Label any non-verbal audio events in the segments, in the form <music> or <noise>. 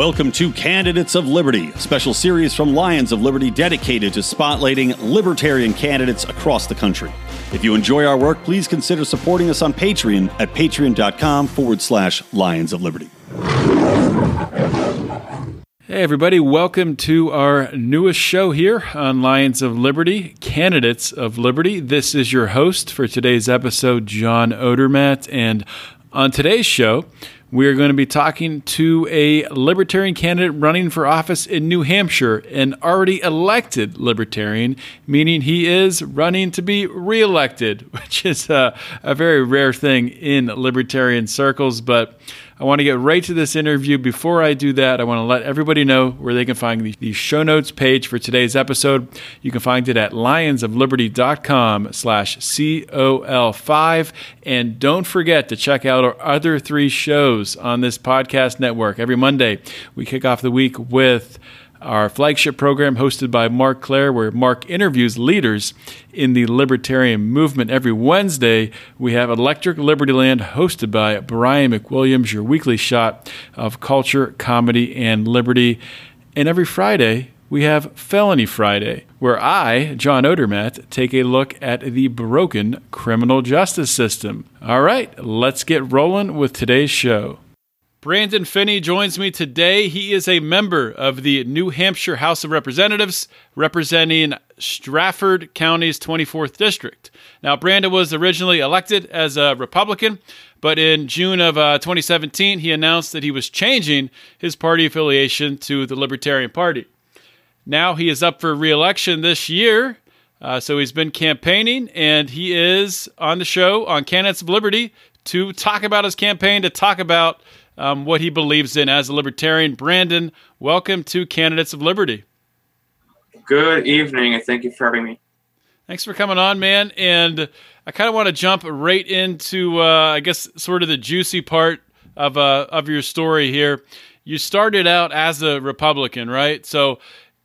Welcome to Candidates of Liberty, a special series from Lions of Liberty dedicated to spotlighting libertarian candidates across the country. If you enjoy our work, please consider supporting us on Patreon at patreon.com forward slash Lions of Liberty. Hey, everybody, welcome to our newest show here on Lions of Liberty, Candidates of Liberty. This is your host for today's episode, John Odermatt. And on today's show, we're going to be talking to a libertarian candidate running for office in New Hampshire, an already elected libertarian, meaning he is running to be reelected, <laughs> which is a, a very rare thing in libertarian circles. But I want to get right to this interview. Before I do that, I want to let everybody know where they can find the, the show notes page for today's episode. You can find it at lionsofliberty.com slash COL5. And don't forget to check out our other three shows on this podcast network. Every Monday, we kick off the week with our flagship program hosted by Marc Clair, where Marc interviews leaders in the libertarian movement. Every Wednesday, we have Electric Liberty Land hosted by Brian McWilliams, your weekly shot of culture, comedy, and liberty. And every Friday, we have Felony Friday, where I, John Odermatt, take a look at the broken criminal justice system. All right, let's get rolling with today's show. Brandon Phinney joins me today. He is a member of the New Hampshire House of Representatives, representing Strafford County's 24th District. Now, Brandon was originally elected as a Republican, but in June of uh, 2017, he announced that he was changing his party affiliation to the Libertarian Party. Now he is up for reelection this year. Uh, so he's been campaigning, and he is on the show on Candidates of Liberty to talk about his campaign, to talk about um, what he believes in as a libertarian. Brandon, welcome to Candidates of Liberty. Good evening, and thank you for having me. Thanks for coming on, man. And I kind of want to jump right into, uh, I guess, sort of the juicy part of uh, of your story here. You started out as a Republican, right? So,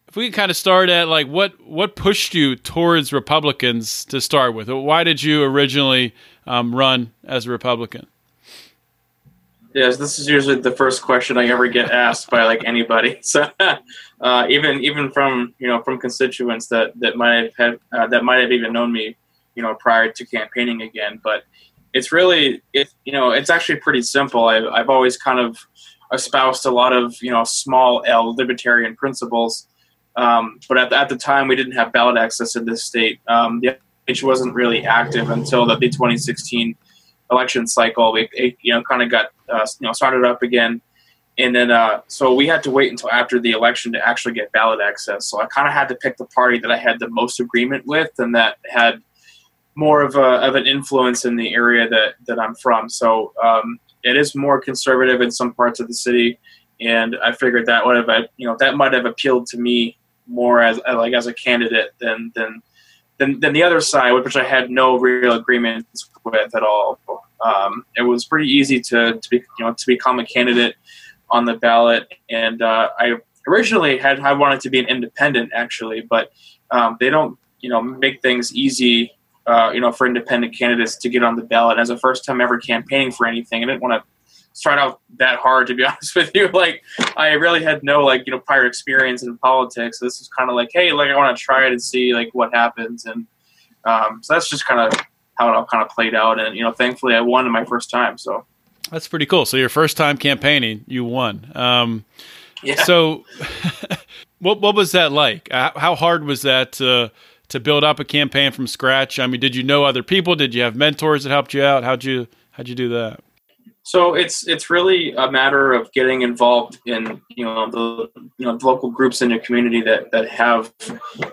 if we can kind of start at like what what pushed you towards Republicans to start with? Why did you originally um, run as a Republican? Yes, this is usually the first question I ever get asked by like anybody. <laughs> So uh, even even from you know from constituents that that might have had, uh, that might have even known me, you know, prior to campaigning again. But it's really it you know it's actually pretty simple. I've I've always kind of espoused a lot of you know small L libertarian principles. Um, but at the, at the time, we didn't have ballot access in this state. Um, the age wasn't really active until the 2016 election cycle. We it, you know kind of got uh, you know started up again, and then uh, so we had to wait until after the election to actually get ballot access. So I kind of had to pick the party that I had the most agreement with and that had more of a of an influence in the area that that I'm from. So um, it is more conservative in some parts of the city, and I figured that would have you know that might have appealed to me more as like as a candidate than than than, than the other side, which I had no real agreements with at all. Um, it was pretty easy to, to be, you know to become a candidate on the ballot, and uh, I originally had I wanted to be an independent actually, but um, they don't you know make things easy uh, you know for independent candidates to get on the ballot. As a first time ever campaigning for anything, I didn't want to start out that hard to be <laughs> honest with you. Like I really had no like you know prior experience in politics. This was kind of like hey like I want to try it and see like what happens, and um, so that's just kind of how it all kind of played out. And you know, thankfully, I won in my first time. So that's pretty cool. So your first time campaigning, you won. Um, yeah. So <laughs> what what was that like? How hard was that to to build up a campaign from scratch? I mean, did you know other people? Did you have mentors that helped you out? How'd you how'd you do that? So it's it's really a matter of getting involved in you know the you know the local groups in your community that that have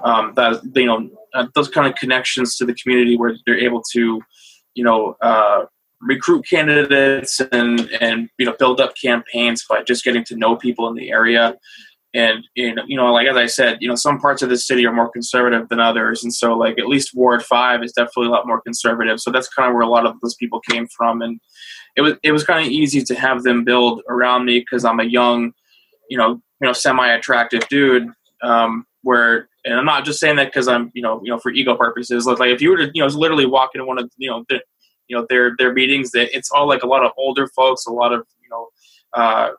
um, that you know uh, those kind of connections to the community where they're able to, you know, uh, recruit candidates and and you know build up campaigns by just getting to know people in the area. And you know, like as I said, you know, some parts of the city are more conservative than others, and so like at least Ward Five is definitely a lot more conservative. So that's kind of where a lot of those people came from, and it was it was kind of easy to have them build around me because I'm a young, you know, you know, semi-attractive dude. Um, where and I'm not just saying that because I'm you know you know for ego purposes. Like like if you were to you know literally walk into one of you know the, you know their their meetings, that it's all like a lot of older folks, a lot of you know uh,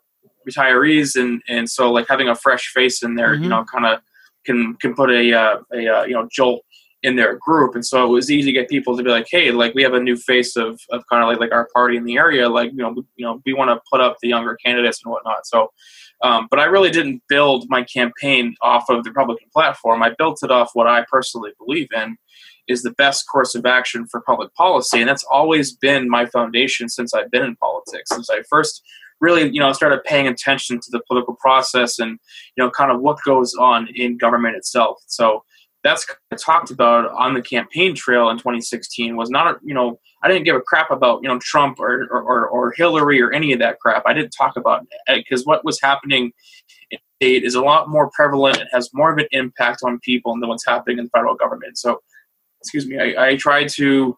retirees, and and so like having a fresh face in there, mm-hmm. you know, kind of can can put a uh, a uh, you know jolt in their group, and so it was easy to get people to be like, hey, like we have a new face of of kind of like like our party in the area, like you know you know we want to put up the younger candidates and whatnot. So, um, but I really didn't build my campaign off of the Republican platform. I built it off what I personally believe in is the best course of action for public policy, and that's always been my foundation since I've been in politics. Since I first really, you know, started paying attention to the political process and you know, kind of what goes on in government itself. So that's talked about on the campaign trail in 2016 was not, you know, I didn't give a crap about, you know, Trump or, or, or Hillary or any of that crap. I didn't talk about it because what was happening in state is a lot more prevalent. and has more of an impact on people than what's happening in the federal government. So, excuse me, I, I try to,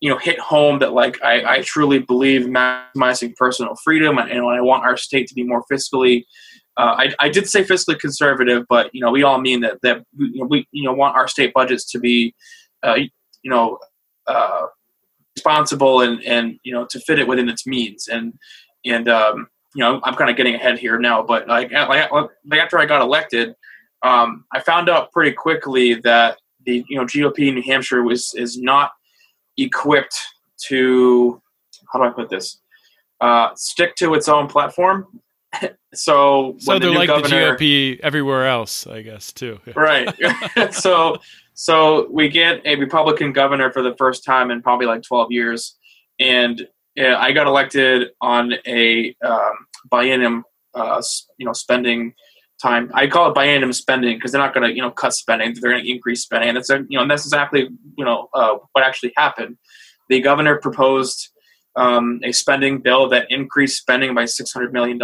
you know, hit home that like I, I truly believe maximizing personal freedom and, and I want our state to be more fiscally uh, I, I, did say fiscally conservative, but you know we all mean that that you know, we you know want our state budgets to be, uh, you know, uh, responsible and and you know to fit it within its means. And and um, you know I'm kind of getting ahead here now, but like, like after I got elected, um, I found out pretty quickly that the you know GOP in New Hampshire was is not equipped to how do I put this? Uh, stick to its own platform so so they're the like governor, the GOP everywhere else, I guess too. <laughs> right. <laughs> so so we get a Republican governor for the first time in probably like 12 years, and I got elected on a um, biennium, uh, you know, spending time. I call it biennium spending because they're not going to you know cut spending; they're going to increase spending. And that's you know and that's exactly you know uh, what actually happened. The governor proposed um, a spending bill that increased spending by $600 million.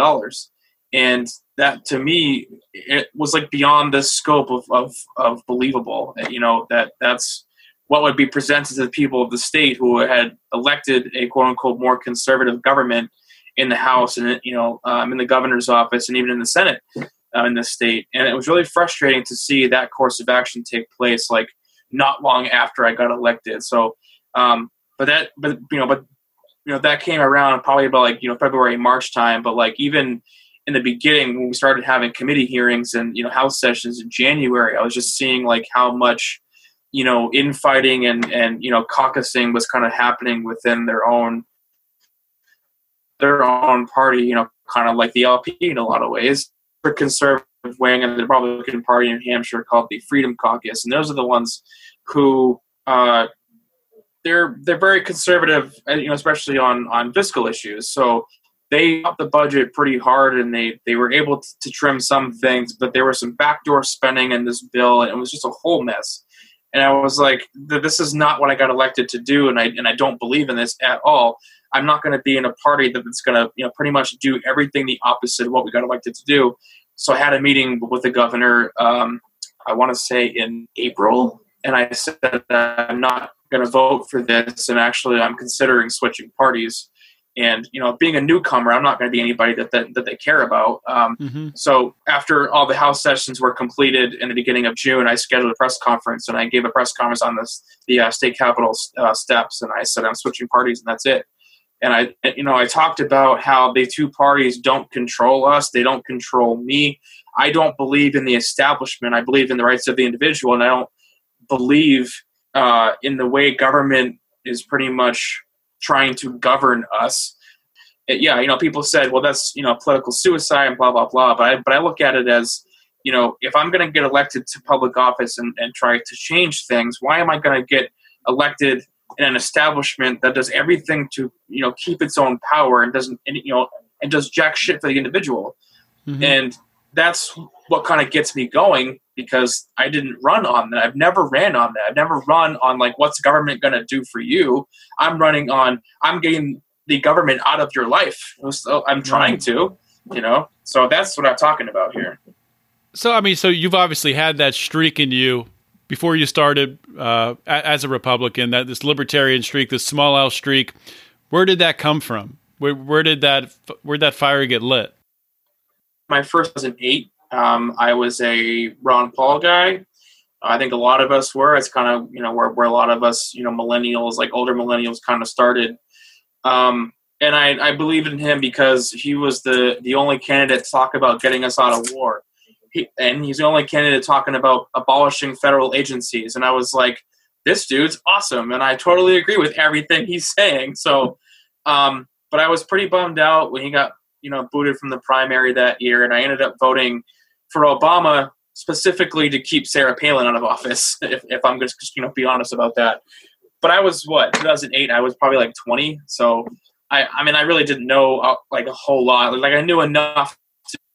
And that to me, it was like beyond the scope of, of, of believable. You know, that that's what would be presented to the people of the state who had elected a quote unquote more conservative government in the House and, you know, um, in the governor's office and even in the Senate uh, in the state. And it was really frustrating to see that course of action take place like not long after I got elected. So, um, but that, but you know, but you know that came around probably about like you know February March time but like even in the beginning when we started having committee hearings and you know house sessions in January I was just seeing like how much you know infighting and and you know caucusing was kind of happening within their own their own party you know kind of like the LP in a lot of ways. The conservative wing and the Republican Party in Hampshire called the Freedom Caucus and those are the ones who uh, they're they're very conservative, uh, you know, especially on on fiscal issues. So they upped the budget pretty hard, and they they were able to, to trim some things, but there was some backdoor spending in this bill, and it was just a whole mess. And I was like, this is not what I got elected to do, and I and I don't believe in this at all. I'm not going to be in a party that's going to, you know, pretty much do everything the opposite of what we got elected to do. So I had a meeting with the governor. Um, I want to say in April, and I said that I'm not going to vote for this, and actually, I'm considering switching parties. And you know, being a newcomer, I'm not going to be anybody that, that, that they care about. Um, mm-hmm. So after all the House sessions were completed in the beginning of June, I scheduled a press conference, and I gave a press conference on this the uh, state capitol uh, steps, and I said I'm switching parties, and that's it. And I, you know, I talked about how the two parties don't control us; they don't control me. I don't believe in the establishment. I believe in the rights of the individual, and I don't believe uh, in the way government is pretty much trying to govern us. It, yeah, you know, people said, well, that's you know political suicide and blah blah blah. But I, but I look at it as you know, if I'm going to get elected to public office and, and try to change things, why am I going to get elected in an establishment that does everything to you know keep its own power and doesn't and, you know and does jack shit for the individual? Mm-hmm. And that's what kind of gets me going because I didn't run on that. I've never ran on that. I've never run on like what's government going to do for you. I'm running on I'm getting the government out of your life. So I'm trying to, you know. So that's what I'm talking about here. So I mean, so you've obviously had that streak in you before you started uh, as a Republican. That this libertarian streak, this small L streak. Where did that come from? Where, where did that where did that fire get lit? My first was in eight. Um, I was a Ron Paul guy. I think a lot of us were. It's kind of you know where where a lot of us you know millennials like older millennials kind of started. Um, and I, I believed in him because he was the the only candidate to talk about getting us out of war. He, and he's the only candidate talking about abolishing federal agencies. And I was like, this dude's awesome, and I totally agree with everything he's <laughs> saying. So, um, but I was pretty bummed out when he got you know booted from the primary that year, and I ended up voting for Obama specifically to keep Sarah Palin out of office. <laughs> If, if I'm just you know be honest about that. But I was what 2008. I was probably like 20, so I I mean I really didn't know uh, like a whole lot. Like I knew enough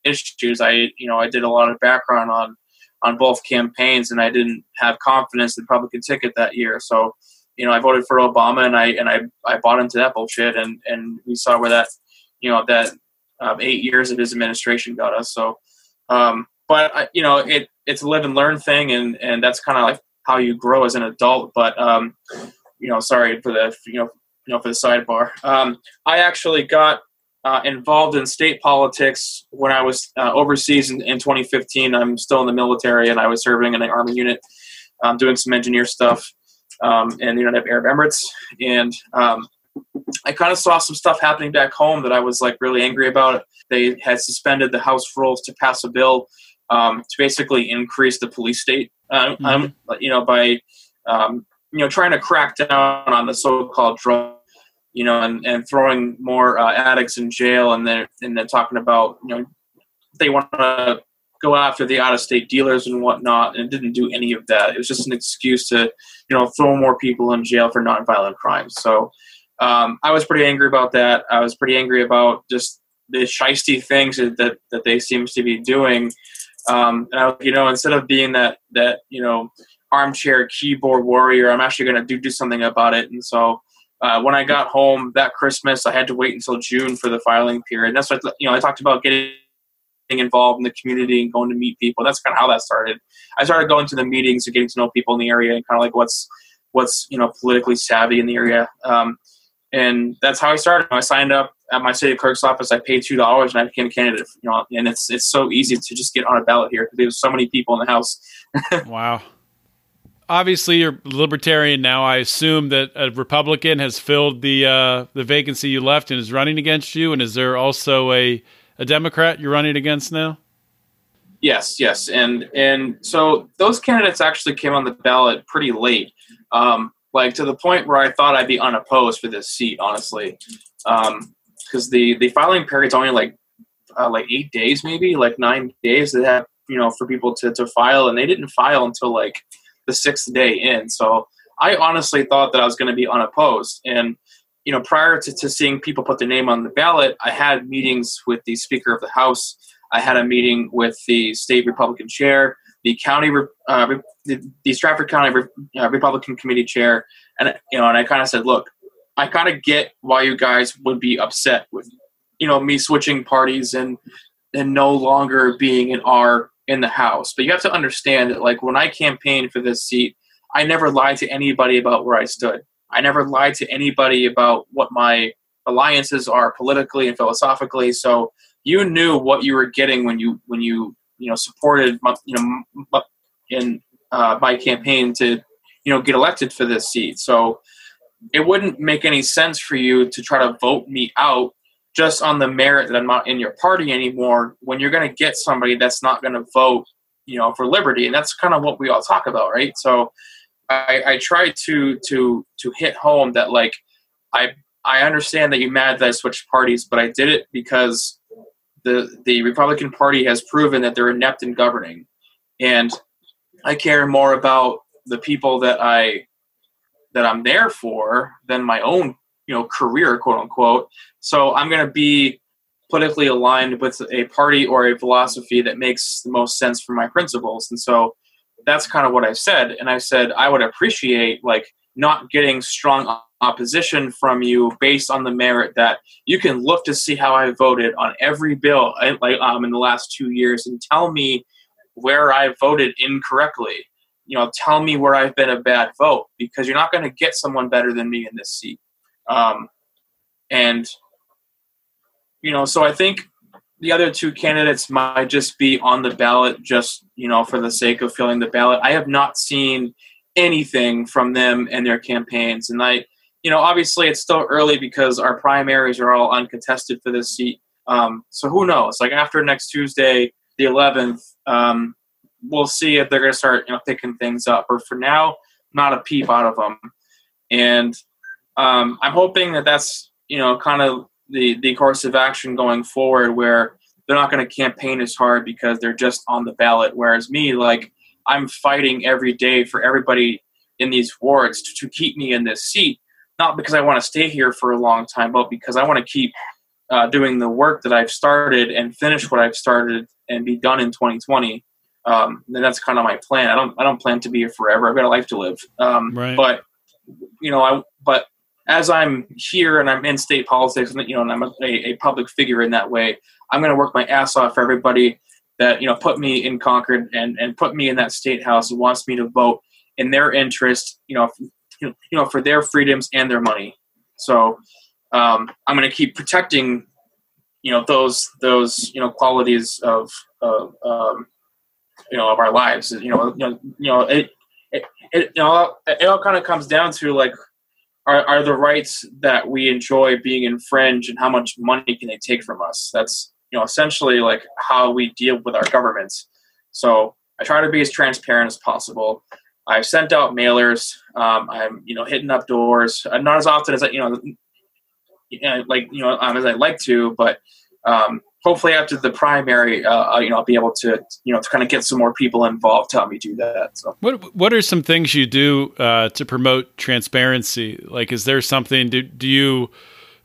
issues. I you know I did a lot of background on on both campaigns, and I didn't have confidence in the Republican ticket that year. So you know I voted for Obama, and I and I I bought into that bullshit, and and we saw where that you know that um, eight years of his administration got us. So. Um, but I, you know, it it's a live and learn thing, and and that's kind of like how you grow as an adult. But um, you know, sorry for the you know you know for the sidebar. Um, I actually got uh, involved in state politics when I was uh, overseas in, in 2015. I'm still in the military, and I was serving in an Army unit, um, doing some engineer stuff um, in the United Arab Emirates, and um, I kind of saw some stuff happening back home that I was like really angry about. They had suspended the House rules to pass a bill um, to basically increase the police state. Uh, mm-hmm. um, you know, by um, you know trying to crack down on the so-called drug, you know, and, and throwing more uh, addicts in jail, and then and then talking about you know they want to go after the out-of-state dealers and whatnot, and didn't do any of that. It was just an excuse to you know throw more people in jail for non-violent crimes. So. Um, I was pretty angry about that. I was pretty angry about just the shisty things that, that, that they seems to be doing um, and I, you know, instead of being that that you know armchair keyboard warrior, I'm actually going to do do something about it. And so uh, when I got home that Christmas, I had to wait until June for the filing period. And that's what you know. I talked about getting involved in the community and going to meet people. That's kind of how that started. I started going to the meetings and getting to know people in the area and kind of like what's what's you know politically savvy in the area. Um, and that's how I started. I signed up at my city clerk's office. I paid two dollars and I became a candidate. You know, and it's it's so easy to just get on a ballot here because there's so many people in the house. <laughs> wow. Obviously, you're libertarian now. I assume that a Republican has filled the uh, the vacancy you left and is running against you. And is there also a a Democrat you're running against now? Yes, yes, and and so those candidates actually came on the ballot pretty late. Um, like to the point where I thought I'd be unopposed for this seat, honestly, because um, the the filing period's only like uh, like eight days, maybe like nine days that have you know for people to to file, and they didn't file until like the sixth day in. So I honestly thought that I was going to be unopposed, and you know prior to, to seeing people put their name on the ballot, I had meetings with the Speaker of the House. I had a meeting with the state Republican chair the county, uh, the, Strafford County uh, Republican Committee chair, and you know, and I kind of said, look, I kind of get why you guys would be upset with, you know, me switching parties and and no longer being an R in the House. But you have to understand that, like, when I campaigned for this seat, I never lied to anybody about where I stood. I never lied to anybody about what my alliances are politically and philosophically. So you knew what you were getting when you when you you know supported my, you know in uh, my campaign to you know get elected for this seat. So it wouldn't make any sense for you to try to vote me out just on the merit that I'm not in your party anymore when you're going to get somebody that's not going to vote you know for liberty and that's kind of what we all talk about right so I, I try to to to hit home that like I I understand that you're mad that I switched parties, but I did it because the the Republican Party has proven that they're inept in governing, and I care more about the people that I that I'm there for than my own you know career quote unquote. So I'm going to be politically aligned with a party or a philosophy that makes the most sense for my principles, and so that's kind of what I said. And I said I would appreciate like not getting strong opposition from you based on the merit that you can look to see how I voted on every bill uh, like um, in the last two years and tell me where I voted incorrectly. You know, tell me where I've been a bad vote because you're not going to get someone better than me in this seat. Um, and you know, so I think the other two candidates might just be on the ballot just you know for the sake of filling the ballot. I have not seen anything from them and their campaigns, and I you know, obviously it's still early because our primaries are all uncontested for this seat. Um, so who knows? Like after next Tuesday, the 11th, um, we'll see if they're going to start, you know, picking things up. Or for now, not a peep out of them. And um, I'm hoping that that's, you know, kind of the the course of action going forward, where they're not going to campaign as hard because they're just on the ballot. Whereas me, like, I'm fighting every day for everybody in these wards to, to keep me in this seat, not because I want to stay here for a long time, but because I want to keep uh, doing the work that I've started and finish what I've started and be done in 2020. Um, and that's kind of my plan. I don't I don't plan to be here forever. I've got a life to live. Um, right. But you know, I but as I'm here and I'm in state politics, and you know, and I'm a, a public figure in that way, I'm going to work my ass off for everybody that you know put me in Concord and and put me in that state house and wants me to vote in their interest. You know, you know, for their freedoms and their money. So um, I'm going to keep protecting, you know, those those you know qualities of of um, you know of our lives. You know, you know, you know it. It, it, you know, it all kind of comes down to like, are, are the rights that we enjoy being infringed, and how much money can they take from us? That's you know essentially like how we deal with our governments. So I try to be as transparent as possible. I've sent out mailers. Um, I'm you know hitting up doors, uh, not as often as I you know, like you know um, as I'd like to, but um, hopefully after the primary, uh, you know I'll be able to you know to kind of get some more people involved to help me do that. So what what are some things you do uh, to promote transparency? Like, is there something? Do do you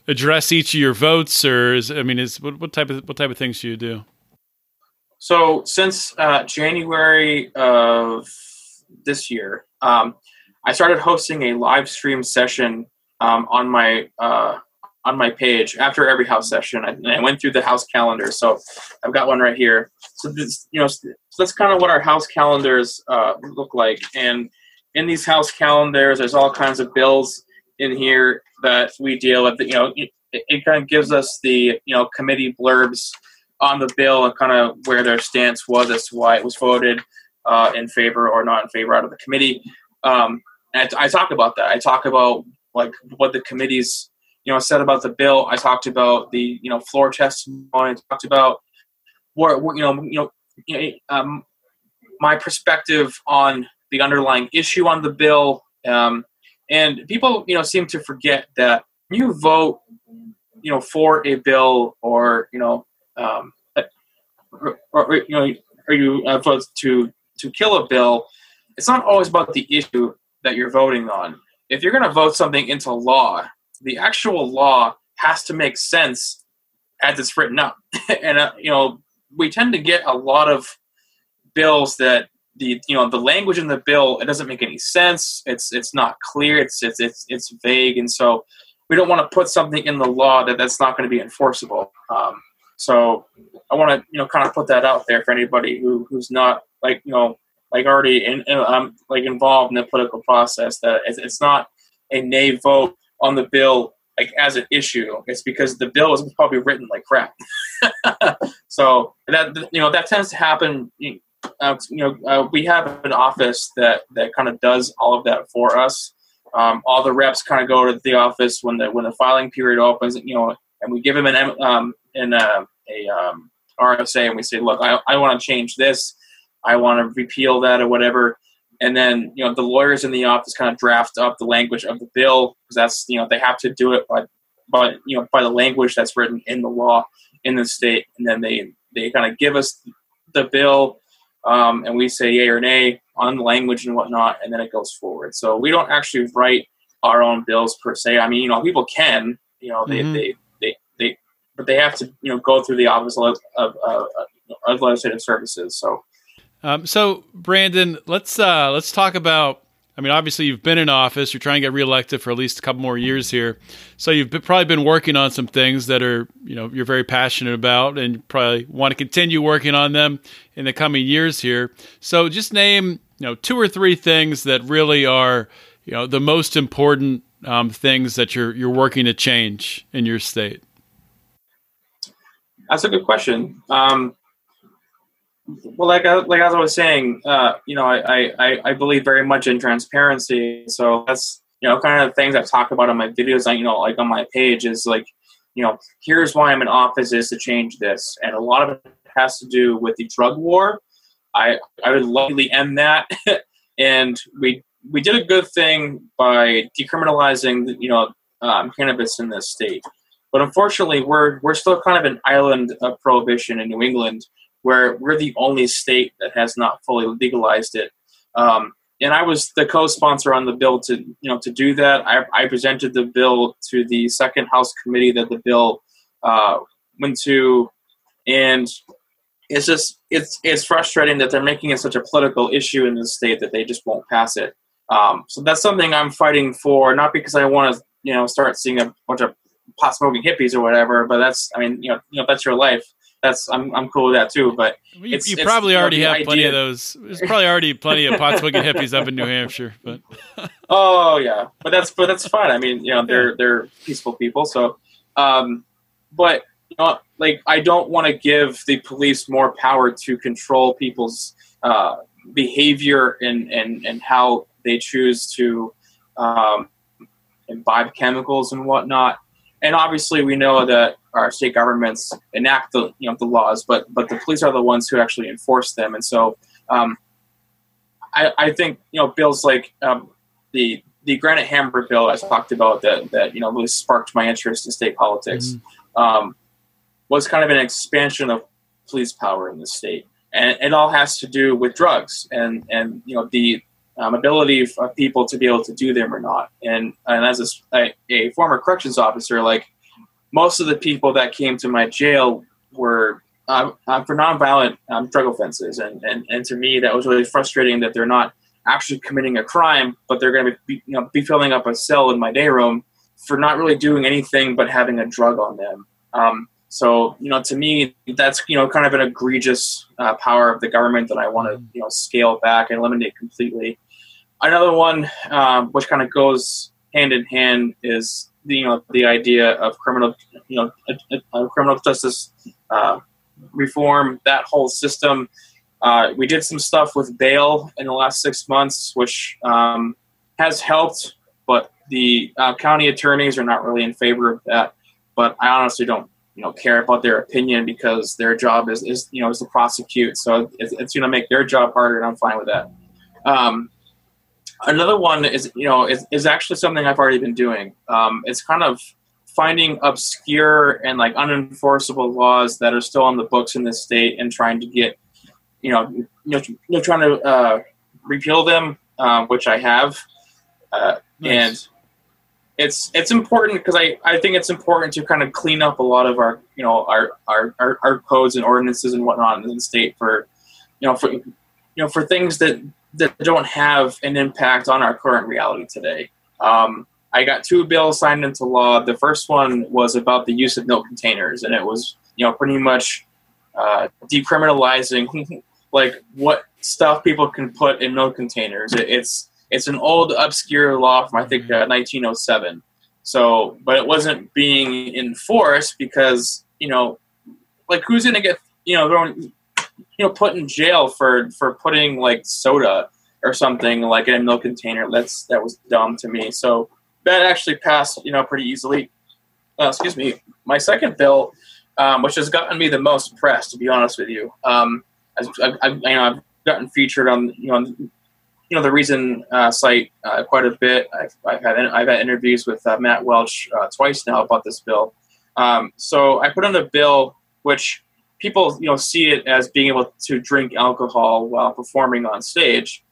address each of your votes, or is I mean, is what, what type of what type of things do you do? So since uh, January of this year, um, I started hosting a live stream session um, on my uh, on my page after every house session. I, I, went through the house calendar, so I've got one right here. So this, you know, so that's kind of what our house calendars uh, look like. And in these house calendars, there's all kinds of bills in here that we deal with. You know, it, it kind of gives us the you know committee blurbs on the bill and kind of where their stance was as to why it was voted uh, in favor or not in favor out of the committee. Um, and I, I talk about that. I talk about like what the committees you know said about the bill. I talked about the you know floor testimony. I talked about what you know you know um, my perspective on the underlying issue on the bill. Um, and people, you know, seem to forget that you vote, you know, for a bill or you know, um, or, or, you know, or you uh, to to kill a bill. It's not always about the issue that you're voting on. If you're going to vote something into law, the actual law has to make sense as it's written up. <laughs> and uh, you know, we tend to get a lot of bills that the you know the language in the bill it doesn't make any sense. It's it's not clear. It's it's it's it's vague, and so we don't want to put something in the law that that's not going to be enforceable. Um, so I want to you know kind of put that out there for anybody who who's not like you know like already in, um, like involved in the political process that it's, not a nay vote on the bill like as an issue. It's because the bill was probably written like crap. <laughs> so that you know that tends to happen uh, you know, uh, we have an office that that kind of does all of that for us. Um, all the reps kind of go to the office when the when the filing period opens, you know, and we give them an um, in a, a um, RSA, and we say, look, I, I want to change this, I want to repeal that or whatever, and then you know the lawyers in the office kind of draft up the language of the bill because that's you know they have to do it by by you know by the language that's written in the law in the state, and then they they kind of give us the bill um, and we say yay or nay on language and whatnot, and then it goes forward. So we don't actually write our own bills per se. I mean, you know, people can, you know, they, mm-hmm. they, they, they, but they have to, you know, go through the Office of, of, of, of Legislative Services. So, um, so Brandon, let's uh, let's talk about I mean, obviously, you've been in office. You're trying to get reelected for at least a couple more years here. So you've been, probably been working on some things that are, you know, you're very passionate about, and probably want to continue working on them in the coming years here. So just name, you know, two or three things that really are, you know, the most important um, things that you're you're working to change in your state. That's a good question. Um, well, like uh, like as I was saying, uh, you know, I, I I believe very much in transparency. So that's you know, kind of the things I've talked about on my videos, like, you know, like on my page is like, you know, here's why I'm in office is to change this. And a lot of it has to do with the drug war. I, I would likely end that. <laughs> and we, we did a good thing by decriminalizing, you know, um, cannabis in this state. But unfortunately, we're, we're still kind of an island of prohibition in New England where we're the only state that has not fully legalized it. Um, and I was the co-sponsor on the bill to you know to do that. I, I presented the bill to the second House committee that the bill uh, went to, and it's just it's it's frustrating that they're making it such a political issue in the state that they just won't pass it. Um, so that's something I'm fighting for, not because I want to you know start seeing a bunch of pot smoking hippies or whatever, but that's I mean you know you know that's your life that's I'm I'm cool with that too. But you, you probably already have plenty of those. There's probably already plenty of pot smoking hippies up in New Hampshire. But <laughs> oh yeah, but that's but that's fine. I mean, you know, they're they're peaceful people. So, um, but you know, like I don't want to give the police more power to control people's uh, behavior and and and how they choose to um, imbibe chemicals and whatnot. And obviously, we know that our state governments enact the you know the laws, but but the police are the ones who actually enforce them. And so, um, I, I think you know bills like um, the the Granite Hammer bill I talked about that that you know really sparked my interest in state politics mm-hmm. um, was kind of an expansion of police power in the state, and it all has to do with drugs and and you know the um, ability of people to be able to do them or not. And and as a, a, former corrections officer, like most of the people that came to my jail were uh, uh, for nonviolent um, drug offenses, and, and and to me that was really frustrating that they're not actually committing a crime, but they're going to be you know be filling up a cell in my day room for not really doing anything but having a drug on them. Um, so you know, to me, that's you know kind of an egregious uh, power of the government that I want to you know scale back and eliminate completely. Another one, um, which kind of goes hand in hand, is the, you know the idea of criminal, you know, a, a criminal justice uh, reform. That whole system. Uh, we did some stuff with bail in the last six months, which um, has helped, but the uh, county attorneys are not really in favor of that. But I honestly don't, you know, care about their opinion because their job is, is you know, is to prosecute. So it's, it's going to make their job harder, and I'm fine with that. Um, Another one is, you know, is, is actually something I've already been doing. Um, it's kind of finding obscure and like unenforceable laws that are still on the books in this state and trying to get, you know, you know, you know trying to uh, repeal them, uh, which I have, uh, nice. and it's it's important because I, I think it's important to kind of clean up a lot of our you know our our, our, our codes and ordinances and whatnot in the state for you know for you know for things that that don't have an impact on our current reality today. Um, I got two bills signed into law. The first one was about the use of milk containers, and it was you know pretty much uh, decriminalizing <laughs> like what stuff people can put in milk containers. It, it's it's an old obscure law from I think uh, 1907. So, but it wasn't being enforced because you know, like who's gonna get you know throwing you know put in jail for for putting like soda or something like in a milk container. That's that was dumb to me. So that actually passed you know pretty easily. Uh, excuse me. My second bill, um, which has gotten me the most press, to be honest with you, um, I've, I've, you know, I've gotten featured on you know you know the Reason uh, site uh, quite a bit. I've, I've, had I've had interviews with uh, Matt Welch uh, twice now about this bill. Um, so I put on a bill which people you know see it as being able to drink alcohol while performing on stage.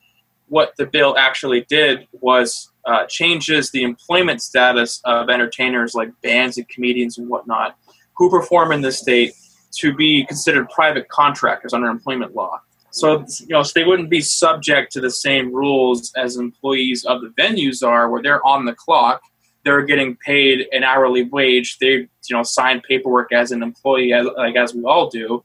What the bill actually did was uh, changes the employment status of entertainers like bands and comedians and whatnot who perform in the state to be considered private contractors under employment law. So you know, so they wouldn't be subject to the same rules as employees of the venues are, where they're on the clock they're getting paid an hourly wage. They you know sign paperwork as an employee, as, like as we all do.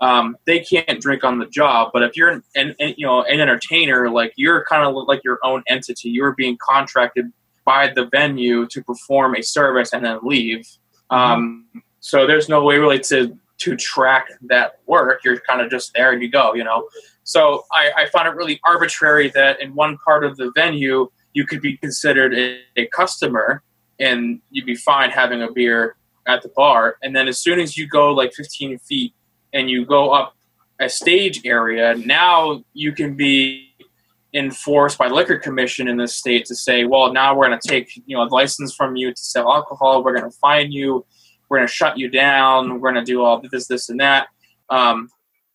Um, they can't drink on the job. But if you're an, an, an you know an entertainer, like you're kind of like your own entity. You're being contracted by the venue to perform a service and then leave. Mm-hmm. Um, so there's no way really to to track that work. You're kind of just there and you go, you know. So I, I found it really arbitrary that in one part of the venue you could be considered a, a customer and you'd be fine having a beer at the bar. And then as soon as you go like 15 feet and you go up a stage area, now you can be enforced by liquor commission in this state to say, well, now we're going to take you know a license from you to sell alcohol. We're going to fine you. We're going to shut you down. We're going to do all this, this, and that. Um,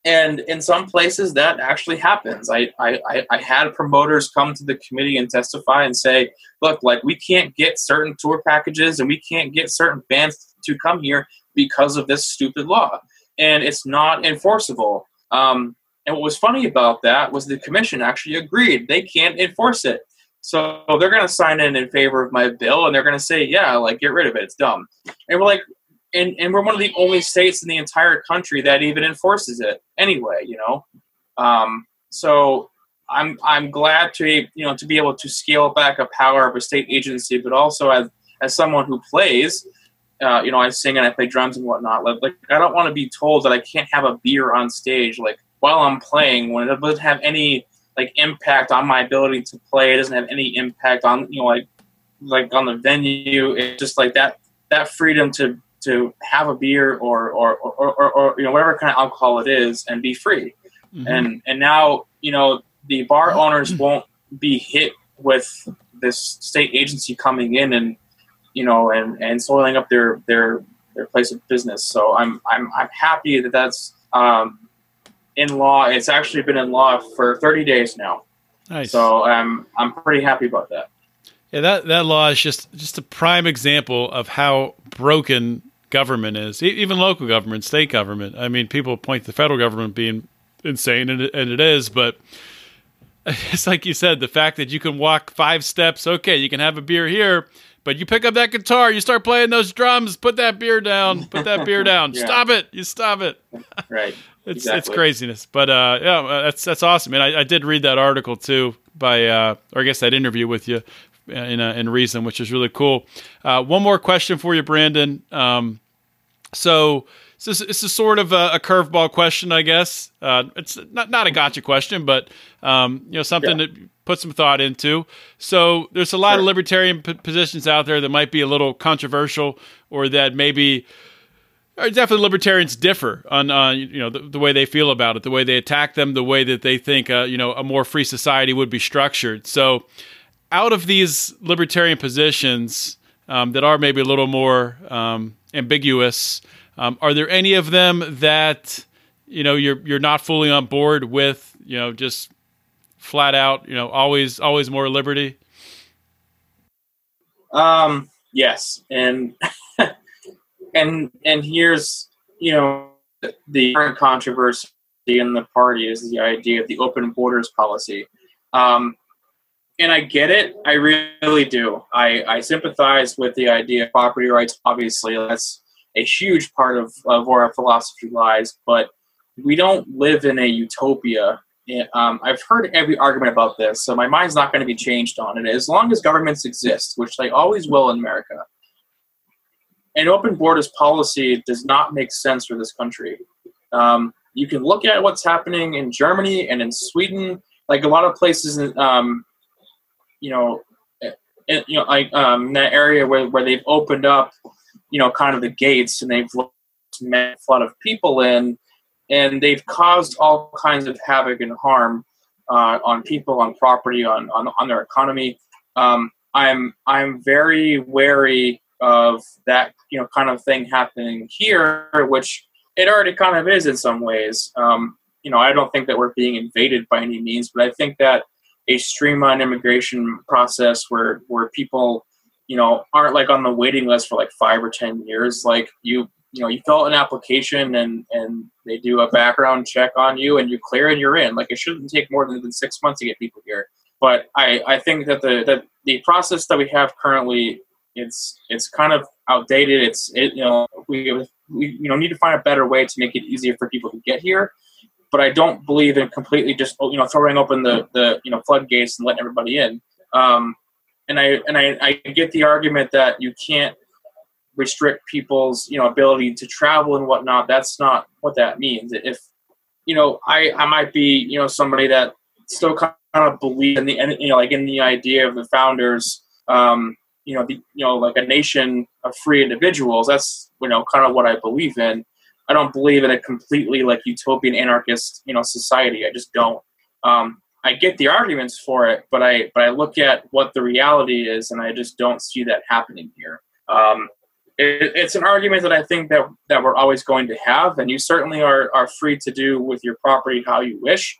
and in some places that actually happens. I, I, I had promoters come to the committee and testify and say, look, like we can't get certain tour packages and we can't get certain bands to come here because of this stupid law. And it's not enforceable. Um, and what was funny about that was the commission actually agreed they can't enforce it. So they're going to sign in in favor of my bill and they're going to say, yeah, like get rid of it. It's dumb. And we're like, and, and we're one of the only states in the entire country that even enforces it anyway, you know? Um, so I'm, I'm glad to, you know, to be able to scale back a power of a state agency, but also as, as someone who plays, uh, you know, I sing and I play drums and whatnot. Like, like I don't want to be told that I can't have a beer on stage. Like, while I'm playing when it doesn't have any like impact on my ability to play. It doesn't have any impact on you know like like on the venue. It's just like that that freedom to to have a beer or or or, or, or you know whatever kind of alcohol it is and be free. Mm-hmm. And and now you know the bar owners won't be hit with this state agency coming in and you know and and soiling up their their their place of business. So I'm I'm I'm happy that that's um, in law. It's actually been in law for 30 days now. Nice. So I'm I'm pretty happy about that. Yeah, that that law is just just a prime example of how broken government is. even local government, state government. I mean, people point to the federal government being insane, and it, and it is, but <laughs> it's like you said, the fact that you can walk five steps. Okay, you can have a beer here. But you pick up that guitar, you start playing those drums, put that beer down, put that beer <laughs> down. yeah. Stop it. You stop it. <laughs> right. It's exactly. it's craziness, but uh, yeah, uh, that's that's awesome. And I, I did read that article too by, uh, or I guess that interview with you in uh, in Reason, which is really cool. Uh, one more question for you, Brandon. Um, so this, is sort of a, a curveball question, I guess. Uh, it's not not a gotcha question, but um, you know something yeah. to put some thought into. So there's a lot sure. of libertarian p- positions out there that might be a little controversial, or that maybe definitely libertarians differ on uh, you know the, the, way they feel about it, the way they attack them, the way that they think uh, you know a more free society would be structured. So, out of these libertarian positions um, that are maybe a little more um, ambiguous, um, are there any of them that you know you're you're not fully on board with? You know, just flat out, you know, always always more liberty. Um. Yes, and <laughs> and and here's you know the current controversy in the party is the idea of the open borders policy. Um, and I get it. I really do. I, I sympathize with the idea of property rights. Obviously, that's a huge part of, of where our philosophy lies. But we don't live in a utopia. Um, I've heard every argument about this, so my mind's not going to be changed on it. As long as governments exist, which they always will in America, an open borders policy does not make sense for this country. Um, you can look at what's happening in Germany and in Sweden, like a lot of places, um, you know, in, you know, like um, that area where, where they've opened up, you know, kind of the gates and they've met a flood of people in, and they've caused all kinds of havoc and harm uh, on people, on property, on on, on their economy. Um, I'm I'm very wary of that you know kind of thing happening here, which it already kind of is in some ways. Um, you know, I don't think that we're being invaded by any means, but I think that a streamlined immigration process where where people you know aren't like on the waiting list for like five or ten years like you you know you fill out an application and and they do a background check on you and you clear and you're in like it shouldn't take more than, than six months to get people here but i i think that the that the process that we have currently it's it's kind of outdated. It's it you know we we you know need to find a better way to make it easier for people to get here. But I don't believe in completely just you know throwing open the the you know floodgates and letting everybody in. Um, and I and I, I get the argument that you can't restrict people's you know ability to travel and whatnot. That's not what that means. If you know I I might be you know somebody that still kind of believe in the you know like in the idea of the founders. Um, you know, the, you know, like a nation of free individuals. That's you know kind of what I believe in. I don't believe in a completely like utopian anarchist you know society. I just don't. Um, I get the arguments for it, but I but I look at what the reality is, and I just don't see that happening here. Um, it, it's an argument that I think that that we're always going to have, and you certainly are are free to do with your property how you wish.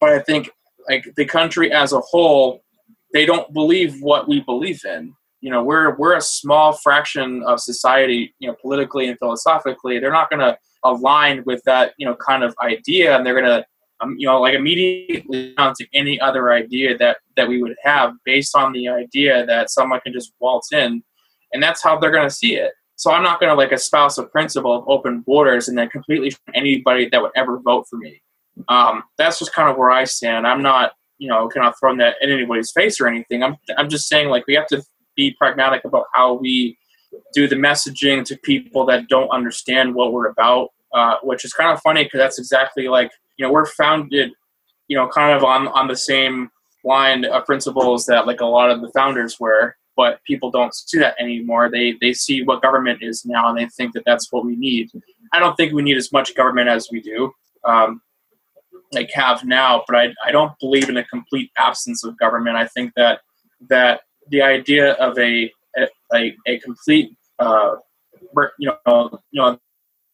But I think like the country as a whole, they don't believe what we believe in. You know, we're we're a small fraction of society, you know, politically and philosophically. They're not going to align with that, you know, kind of idea, and they're going to um, you know, like immediately to any other idea that that we would have based on the idea that someone can just waltz in, and that's how they're going to see it. So I'm not going to like espouse a principle of open borders and then completely anybody that would ever vote for me. Um, that's just kind of where I stand. I'm not, you know, kind of throwing that in anybody's face or anything. I'm I'm just saying like we have to be pragmatic about how we do the messaging to people that don't understand what we're about, uh, which is kind of funny because that's exactly like you know we're founded you know kind of on on the same line of principles that like a lot of the founders were but people don't see that anymore. They they see what government is now and they think that that's what we need. I don't think we need as much government as we do um, like have now but I, I don't believe in a complete absence of government. I think that that the idea of a a, a complete uh, you know you know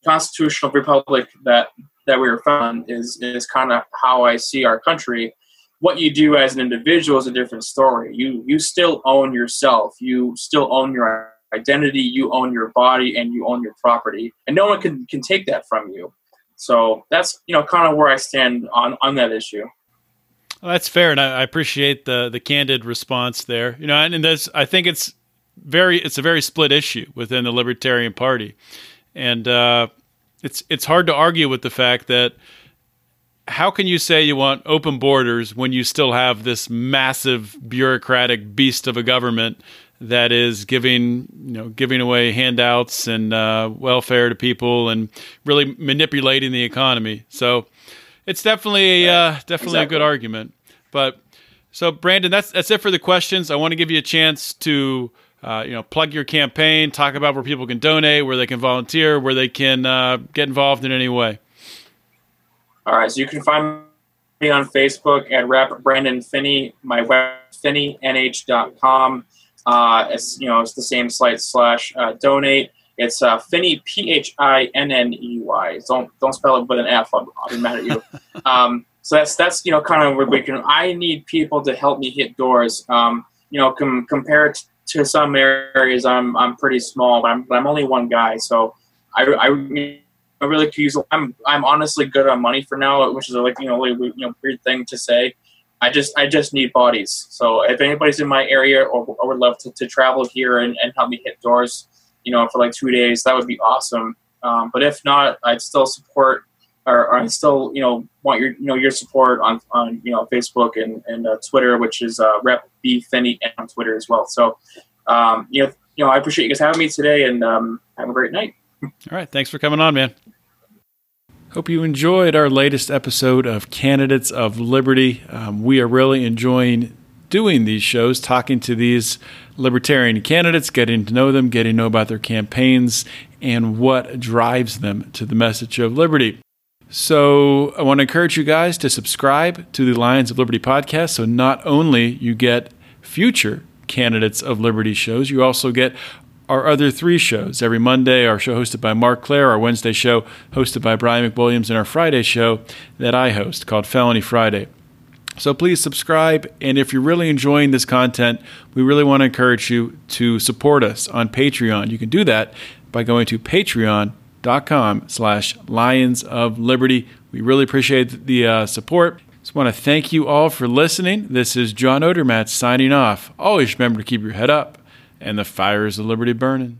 constitutional republic that that we were found is is kind of how I see our country. What you do as an individual is a different story. You you still own yourself. You still own your identity. You own your body, and you own your property, and no one can can take that from you. So that's you know kind of where I stand on on that issue. Well, that's fair, and I, I, appreciate the the candid response there. You know, and, and I think it's very it's a very split issue within the Libertarian Party, and uh, it's it's hard to argue with the fact that how can you say you want open borders when you still have this massive bureaucratic beast of a government that is giving you know giving away handouts and uh, welfare to people and really manipulating the economy. So it's definitely a, uh, definitely exactly. a good argument. But so Brandon, that's that's it for the questions. I want to give you a chance to uh, you know, plug your campaign, talk about where people can donate, where they can volunteer, where they can uh, get involved in any way. All right, so you can find me on Facebook at Rep Brandon Phinney. My web phinneynh.com. Uh, it's you know it's the same site slash uh, donate. It's uh, Phinney P H I N N E Y. Don't don't spell it with an F. I'll, I'll be mad at you. <laughs> um, so that's that's you know kind of where we can. I need people to help me hit doors. Um, you know, com- compared to some areas, I'm I'm pretty small, but I'm but I'm only one guy, so I I, I really could use. I'm I'm honestly good on money for now, which is a, like you know really you know weird thing to say. I just I just need bodies. So if anybody's in my area or, or would love to, to travel here and, and help me hit doors, you know, for like two days, that would be awesome. Um, but if not, I'd still support or, or, I still, you know, want your, you know, your support on, on, you know, Facebook and, and uh, Twitter, which is uh, Rep B Phinney on Twitter as well. So, um, you know, you know, I appreciate you guys having me today, and um, have a great night. <laughs> All right, thanks for coming on, man. Hope you enjoyed our latest episode of Candidates of Liberty. Um, we are really enjoying doing these shows, talking to these libertarian candidates, getting to know them, getting to know about their campaigns, and what drives them to the message of liberty. So I want to encourage you guys to subscribe to the Lions of Liberty podcast. So not only you get future candidates of Liberty shows, you also get our other three shows. Every Monday, our show hosted by Marc Clair, our Wednesday show hosted by Brian McWilliams, and our Friday show that I host called Felony Friday. So please subscribe. And if you're really enjoying this content, we really want to encourage you to support us on Patreon. You can do that by going to patreon.com slash lions of liberty we really appreciate the uh, support just want to thank you all for listening this is john odermatt signing off always remember to keep your head up and the fires of liberty burning